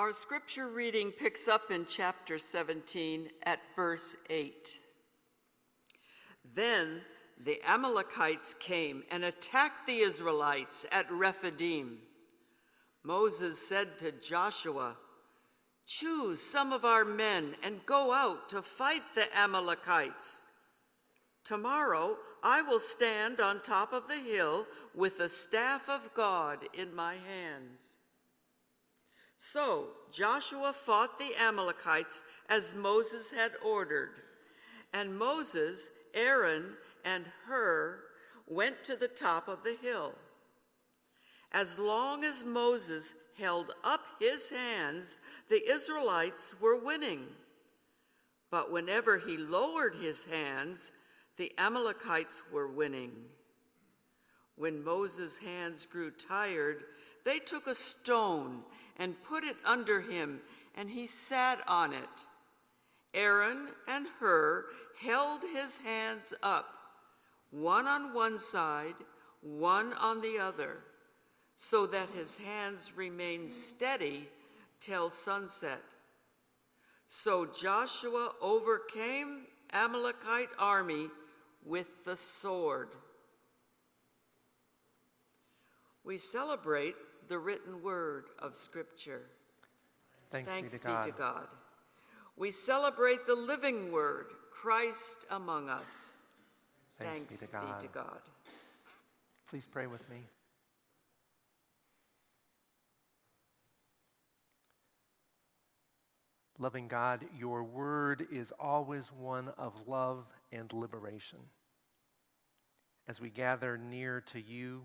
Our scripture reading picks up in chapter 17 at verse 8. Then the Amalekites came and attacked the Israelites at Rephidim. Moses said to Joshua, Choose some of our men and go out to fight the Amalekites. Tomorrow I will stand on top of the hill with the staff of God in my hands. So Joshua fought the Amalekites as Moses had ordered. And Moses, Aaron, and Hur went to the top of the hill. As long as Moses held up his hands, the Israelites were winning. But whenever he lowered his hands, the Amalekites were winning. When Moses' hands grew tired, they took a stone and put it under him, and he sat on it. Aaron and Hur held his hands up, one on one side, one on the other, so that his hands remained steady till sunset. So Joshua overcame Amalekite army with the sword. We celebrate the written word of Scripture. Thanks, Thanks be, to, God. to God. We celebrate the living word, Christ among us. Thanks, Thanks be, to be to God. Please pray with me. Loving God, your word is always one of love and liberation. As we gather near to you,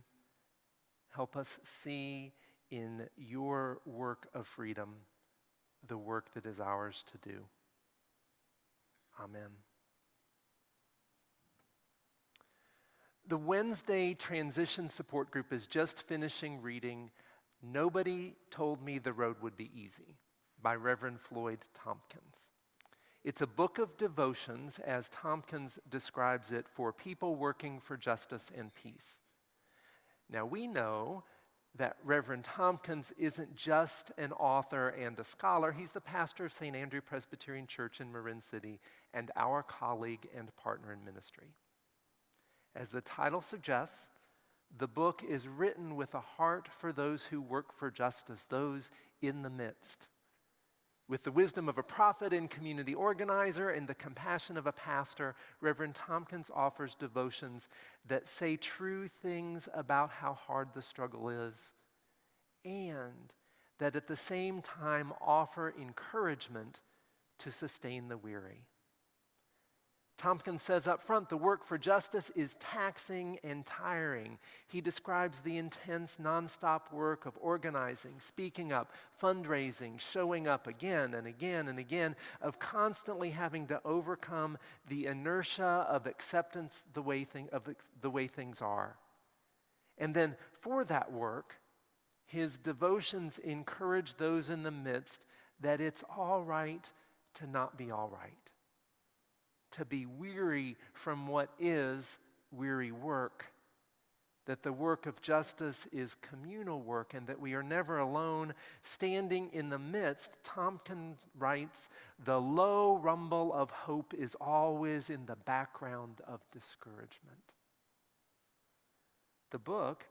help us see in your work of freedom the work that is ours to do. Amen. The Wednesday Transition Support Group is just finishing reading Nobody Told Me the Road Would Be Easy by Reverend Floyd Tompkins. It's a book of devotions, as Tompkins describes it, for people working for justice and peace. Now, we know that Reverend Tompkins isn't just an author and a scholar, he's the pastor of St. Andrew Presbyterian Church in Marin City and our colleague and partner in ministry. As the title suggests, the book is written with a heart for those who work for justice, those in the midst. With the wisdom of a prophet and community organizer and the compassion of a pastor, Reverend Tompkins offers devotions that say true things about how hard the struggle is and that at the same time offer encouragement to sustain the weary. Tompkins says up front the work for justice is taxing and tiring. He describes the intense, nonstop work of organizing, speaking up, fundraising, showing up again and again and again, of constantly having to overcome the inertia of acceptance the way thing, of the way things are. And then for that work, his devotions encourage those in the midst that it's all right to not be all right to be weary from what is weary work. That the work of justice is communal work and that we are never alone. Standing in the midst, Tompkins writes, the low rumble of hope is always in the background of discouragement. The book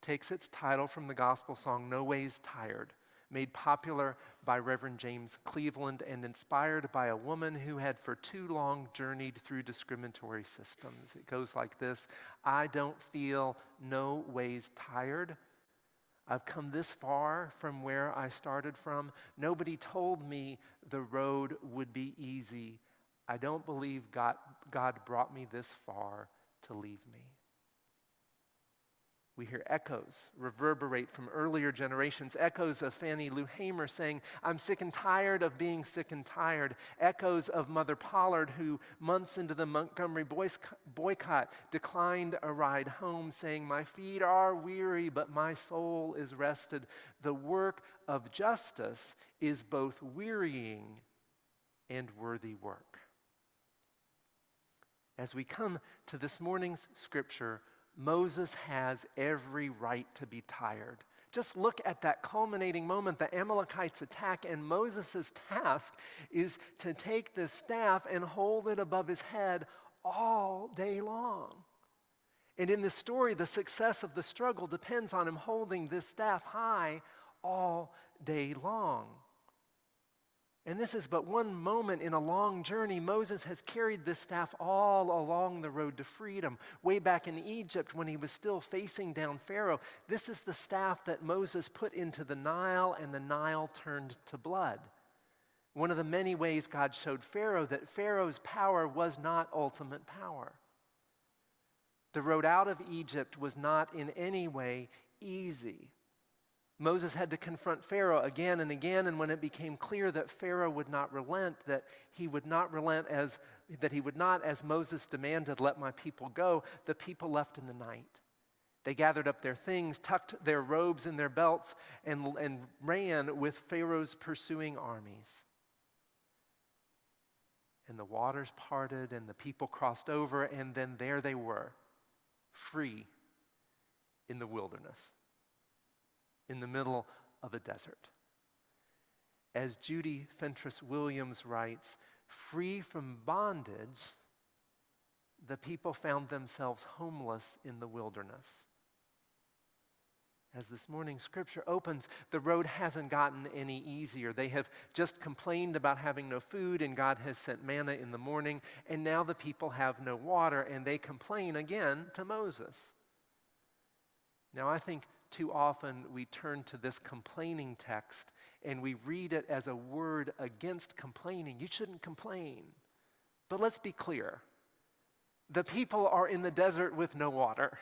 takes its title from the gospel song, No Ways Tired made popular by Reverend James Cleveland and inspired by a woman who had for too long journeyed through discriminatory systems. It goes like this I don't feel no ways tired. I've come this far from where I started from. Nobody told me the road would be easy. I don't believe God, God brought me this far to leave me. We hear echoes reverberate from earlier generations, echoes of Fannie Lou Hamer saying, I'm sick and tired of being sick and tired, echoes of Mother Pollard, who months into the Montgomery boycott declined a ride home, saying, My feet are weary, but my soul is rested. The work of justice is both wearying and worthy work. As we come to this morning's scripture, Moses has every right to be tired, Just look at that culminating moment. The Amalekites attack, and Moses' task is to take this staff and hold it above his head all day long. And in this story, the success of the struggle depends on him holding this staff high all day long. And this is but one moment in a long journey. Moses has carried this staff all along the road to freedom. Way back in Egypt, when he was still facing down Pharaoh, this is the staff that Moses put into the Nile, and the Nile turned to blood. One of the many ways God showed Pharaoh that Pharaoh's power was not ultimate power. The road out of Egypt was not in any way easy. Moses had to confront Pharaoh again and again, and when it became clear that Pharaoh would not relent, that he would not relent as that he would not, as Moses demanded, let my people go, the people left in the night. They gathered up their things, tucked their robes in their belts, and, and ran with Pharaoh's pursuing armies. And the waters parted, and the people crossed over, and then there they were, free in the wilderness in the middle of a desert. As Judy Fentress Williams writes, free from bondage, the people found themselves homeless in the wilderness. As this morning's scripture opens, the road hasn't gotten any easier. They have just complained about having no food, and God has sent manna in the morning, and now the people have no water, and they complain again to Moses. Now, I think too often we turn to this complaining text and we read it as a word against complaining. You shouldn't complain. But let's be clear the people are in the desert with no water,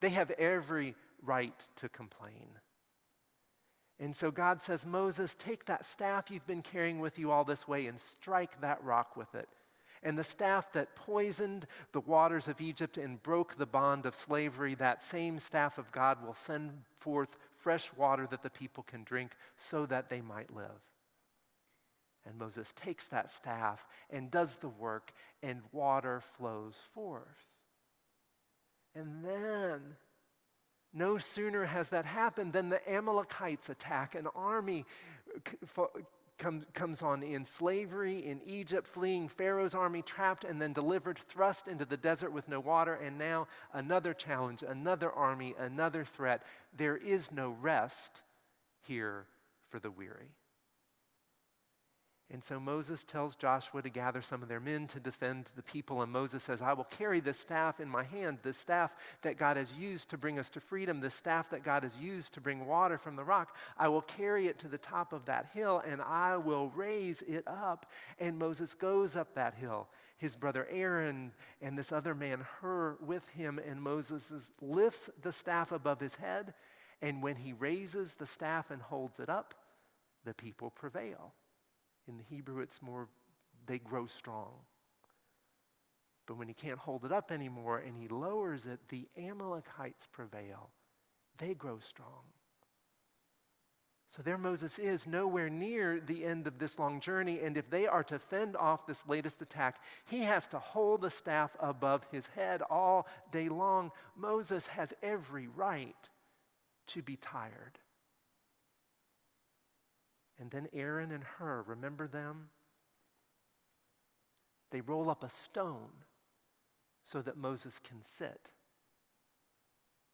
they have every right to complain. And so God says, Moses, take that staff you've been carrying with you all this way and strike that rock with it. And the staff that poisoned the waters of Egypt and broke the bond of slavery, that same staff of God will send forth fresh water that the people can drink so that they might live. And Moses takes that staff and does the work, and water flows forth. And then, no sooner has that happened than the Amalekites attack an army comes, comes on in slavery in Egypt, fleeing Pharaoh's army, trapped and then delivered, thrust into the desert with no water, and now another challenge, another army, another threat. There is no rest here for the weary. And so Moses tells Joshua to gather some of their men to defend the people. And Moses says, I will carry this staff in my hand, this staff that God has used to bring us to freedom, this staff that God has used to bring water from the rock. I will carry it to the top of that hill and I will raise it up. And Moses goes up that hill. His brother Aaron and this other man, Hur, with him. And Moses lifts the staff above his head. And when he raises the staff and holds it up, the people prevail. In the Hebrew, it's more, they grow strong. But when he can't hold it up anymore and he lowers it, the Amalekites prevail. They grow strong. So there Moses is, nowhere near the end of this long journey. And if they are to fend off this latest attack, he has to hold the staff above his head all day long. Moses has every right to be tired. And then Aaron and Hur, remember them? They roll up a stone so that Moses can sit.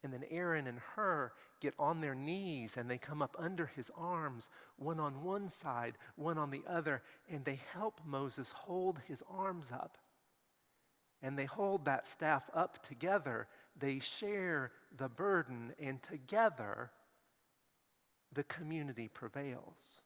And then Aaron and Hur get on their knees and they come up under his arms, one on one side, one on the other, and they help Moses hold his arms up. And they hold that staff up together. They share the burden, and together the community prevails.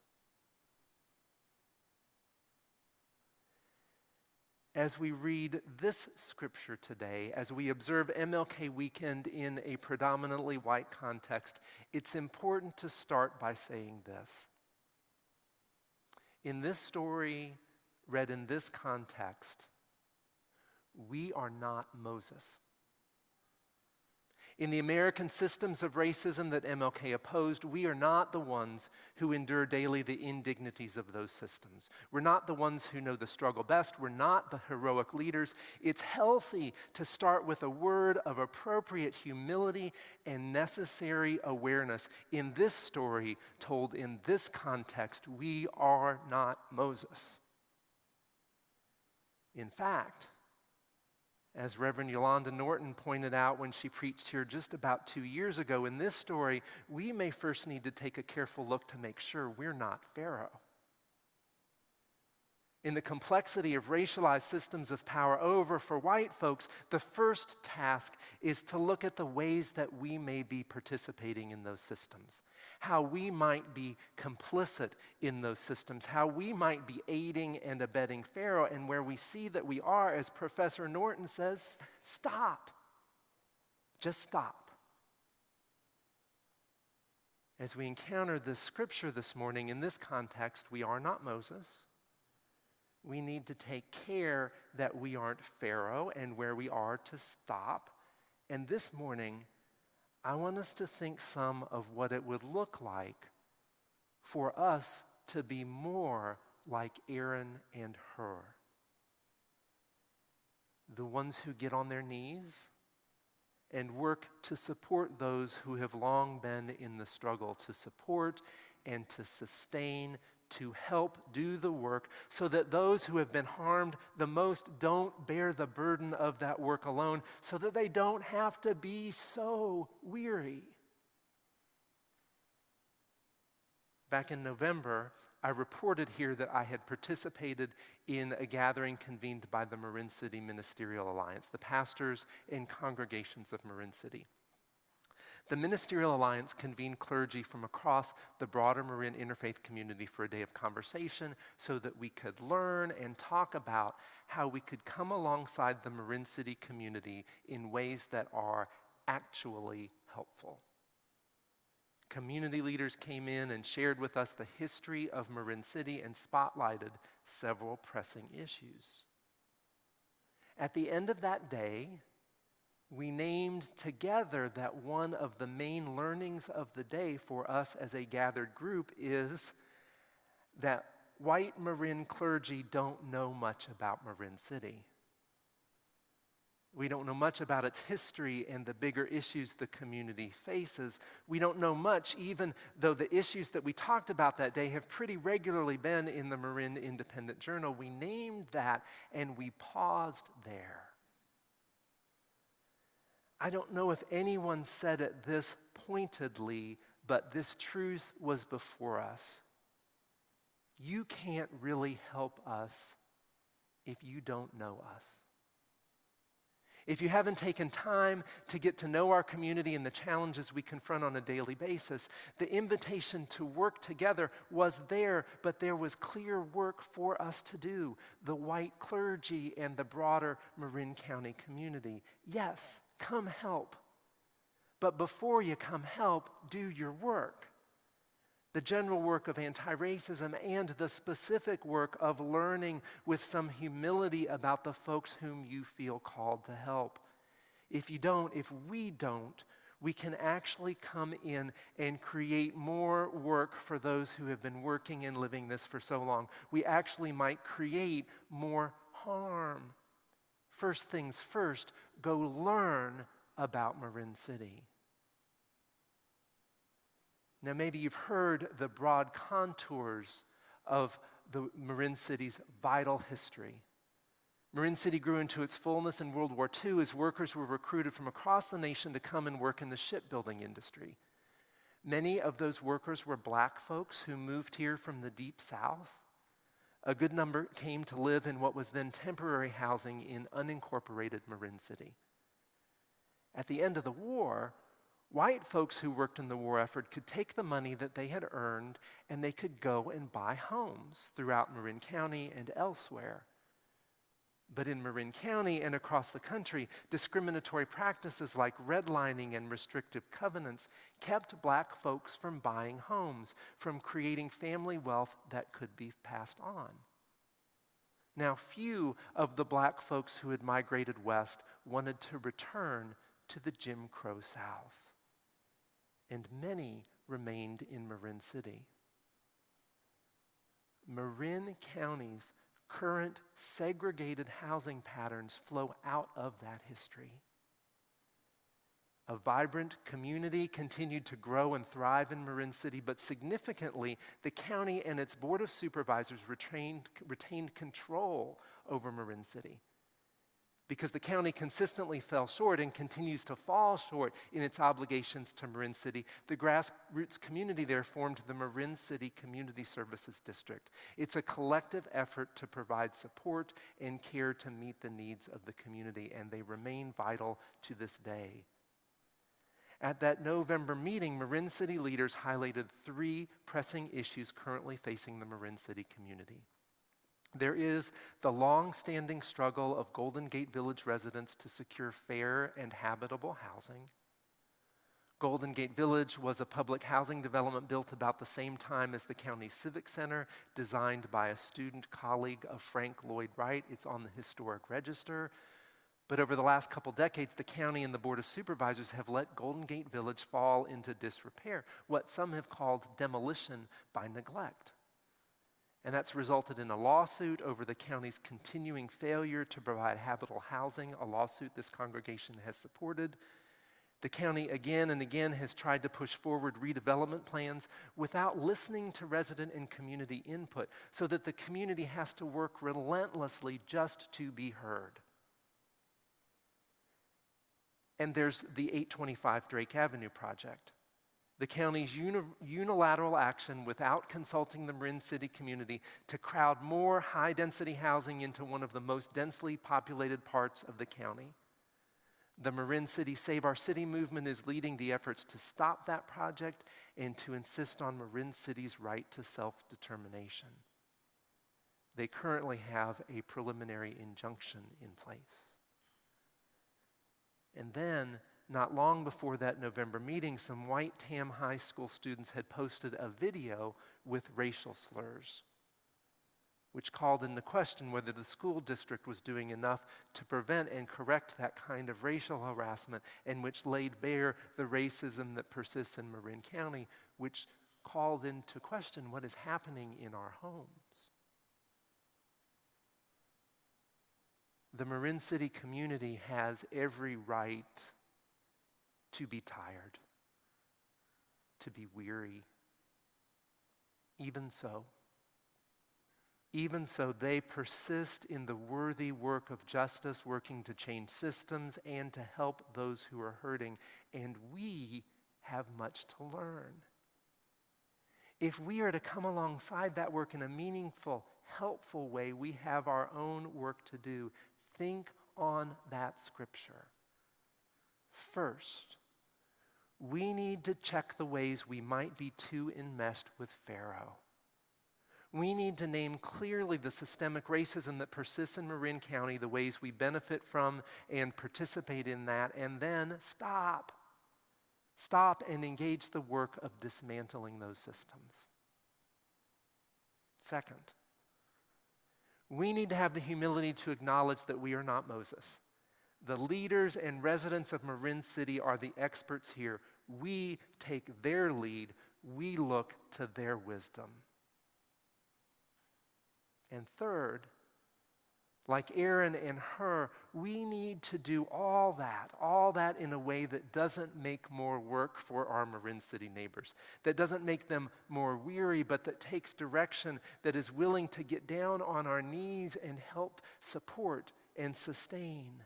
As we read this scripture today, as we observe MLK weekend in a predominantly white context, it's important to start by saying this. In this story, read in this context, we are not Moses. In the American systems of racism that MLK opposed, we are not the ones who endure daily the indignities of those systems. We're not the ones who know the struggle best. We're not the heroic leaders. It's healthy to start with a word of appropriate humility and necessary awareness. In this story, told in this context, we are not Moses. In fact, as Reverend Yolanda Norton pointed out when she preached here just about two years ago, in this story, we may first need to take a careful look to make sure we're not Pharaoh. In the complexity of racialized systems of power over for white folks, the first task is to look at the ways that we may be participating in those systems, how we might be complicit in those systems, how we might be aiding and abetting Pharaoh, and where we see that we are, as Professor Norton says, stop. Just stop. As we encounter the scripture this morning, in this context, we are not Moses we need to take care that we aren't Pharaoh and where we are to stop. And this morning, I want us to think some of what it would look like for us to be more like Aaron and Hur. The ones who get on their knees and work to support those who have long been in the struggle, to support and to sustain, to help do the work so that those who have been harmed the most don't bear the burden of that work alone, so that they don't have to be so weary. Back in November, I reported here that I had participated in a gathering convened by the Marin City Ministerial Alliance, the pastors and congregations of Marin City. The Ministerial Alliance convened clergy from across the broader Marin interfaith community for a day of conversation so that we could learn and talk about how we could come alongside the Marin City community in ways that are actually helpful. Community leaders came in and shared with us the history of Marin City and spotlighted several pressing issues. At the end of that day, we named together that one of the main learnings of the day for us as a gathered group is that white Marin clergy don't know much about Marin City. We don't know much about its history and the bigger issues the community faces. We don't know much, even though the issues that we talked about that day have pretty regularly been in the Marin Independent Journal. We named that and we paused there. I don't know if anyone said it this pointedly, but this truth was before us. You can't really help us if you don't know us. If you haven't taken time to get to know our community and the challenges we confront on a daily basis, the invitation to work together was there, but there was clear work for us to do the white clergy and the broader Marin County community. Yes, come help. But before you come help, do your work. The general work of anti racism and the specific work of learning with some humility about the folks whom you feel called to help. If you don't, if we don't, we can actually come in and create more work for those who have been working and living this for so long. We actually might create more harm. First things first, go learn about Marin City. Now, maybe you've heard the broad contours of the Marin City's vital history. Marin City grew into its fullness in World War II as workers were recruited from across the nation to come and work in the shipbuilding industry. Many of those workers were black folks who moved here from the deep south. A good number came to live in what was then temporary housing in unincorporated Marin City. At the end of the war, white folks who worked in the war effort could take the money that they had earned and they could go and buy homes throughout Marin County and elsewhere. But in Marin County and across the country, discriminatory practices like redlining and restrictive covenants kept black folks from buying homes, from creating family wealth that could be passed on. Now, few of the black folks who had migrated west wanted to return to the Jim Crow South, and many remained in Marin City. Marin County's current segregated housing patterns flow out of that history. A vibrant community continued to grow and thrive in Marin City, but significantly, the county and its Board of Supervisors retained, retained control over Marin City because the county consistently fell short and continues to fall short in its obligations to Marin City. The grassroots community there formed the Marin City Community Services District. It's a collective effort to provide support and care to meet the needs of the community, and they remain vital to this day. At that November meeting, Marin City leaders highlighted three pressing issues currently facing the Marin City community. There is the long standing struggle of Golden Gate Village residents to secure fair and habitable housing. Golden Gate Village was a public housing development built about the same time as the county civic center, designed by a student colleague of Frank Lloyd Wright. It's on the historic register. But over the last couple decades, the county and the Board of Supervisors have let Golden Gate Village fall into disrepair, what some have called demolition by neglect. And that's resulted in a lawsuit over the county's continuing failure to provide habitable housing, a lawsuit this congregation has supported. The county again and again has tried to push forward redevelopment plans without listening to resident and community input, so that the community has to work relentlessly just to be heard. And there's the 825 Drake Avenue project the county's uni- unilateral action without consulting the Marin City community to crowd more high density housing into one of the most densely populated parts of the county. The Marin City Save Our City movement is leading the efforts to stop that project and to insist on Marin City's right to self determination. They currently have a preliminary injunction in place. And then not long before that November meeting, some white Tam High School students had posted a video with racial slurs, which called into question whether the school district was doing enough to prevent and correct that kind of racial harassment, and which laid bare the racism that persists in Marin County, which called into question what is happening in our homes. The Marin City community has every right to be tired, to be weary. Even so, even so, they persist in the worthy work of justice, working to change systems and to help those who are hurting. And we have much to learn. If we are to come alongside that work in a meaningful, helpful way, we have our own work to do. Think on that scripture. First, we need to check the ways we might be too enmeshed with Pharaoh. We need to name clearly the systemic racism that persists in Marin County, the ways we benefit from and participate in that, and then stop. Stop and engage the work of dismantling those systems. Second, we need to have the humility to acknowledge that we are not Moses. The leaders and residents of Marin City are the experts here. We take their lead, we look to their wisdom. And third, like Aaron and Hur, we need to do all that, all that in a way that doesn't make more work for our Marin City neighbors, that doesn't make them more weary, but that takes direction, that is willing to get down on our knees and help support and sustain.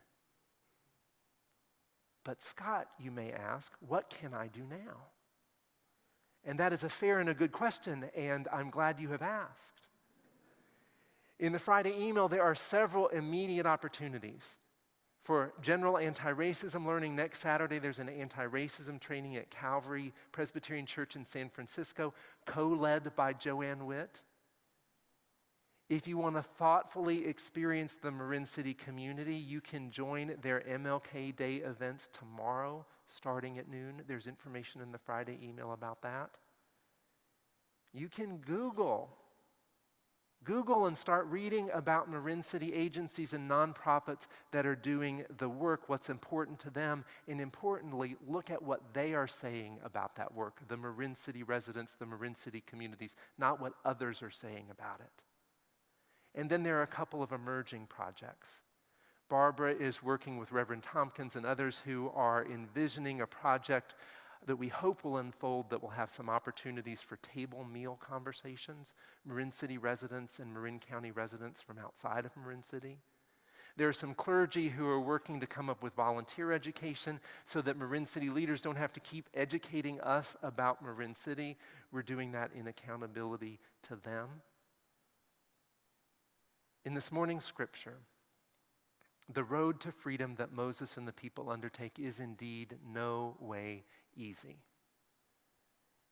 But, Scott, you may ask, what can I do now? And that is a fair and a good question, and I'm glad you have asked. In the Friday email, there are several immediate opportunities. For general anti racism learning, next Saturday there's an anti racism training at Calvary Presbyterian Church in San Francisco, co led by Joanne Witt. If you want to thoughtfully experience the Marin City community, you can join their MLK Day events tomorrow starting at noon. There's information in the Friday email about that. You can Google Google and start reading about Marin City agencies and nonprofits that are doing the work, what's important to them, and importantly, look at what they are saying about that work the Marin City residents, the Marin City communities, not what others are saying about it. And then there are a couple of emerging projects. Barbara is working with Reverend Tompkins and others who are envisioning a project that we hope will unfold that will have some opportunities for table meal conversations, Marin City residents and Marin County residents from outside of Marin City. There are some clergy who are working to come up with volunteer education so that Marin City leaders don't have to keep educating us about Marin City. We're doing that in accountability to them. In this morning's scripture, the road to freedom that Moses and the people undertake is indeed no way easy.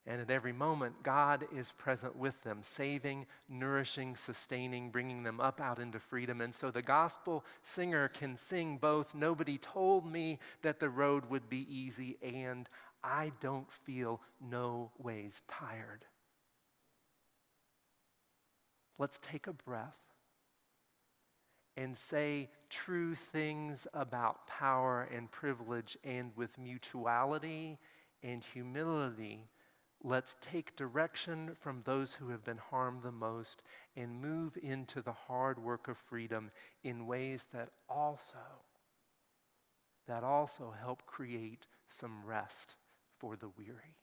And at every moment, God is present with them, saving, nourishing, sustaining, bringing them up out into freedom. And so the gospel singer can sing both, Nobody told me that the road would be easy, and I don't feel no ways tired. Let's take a breath and say true things about power and privilege, and with mutuality and humility, let's take direction from those who have been harmed the most and move into the hard work of freedom in ways that also that also help create some rest for the weary.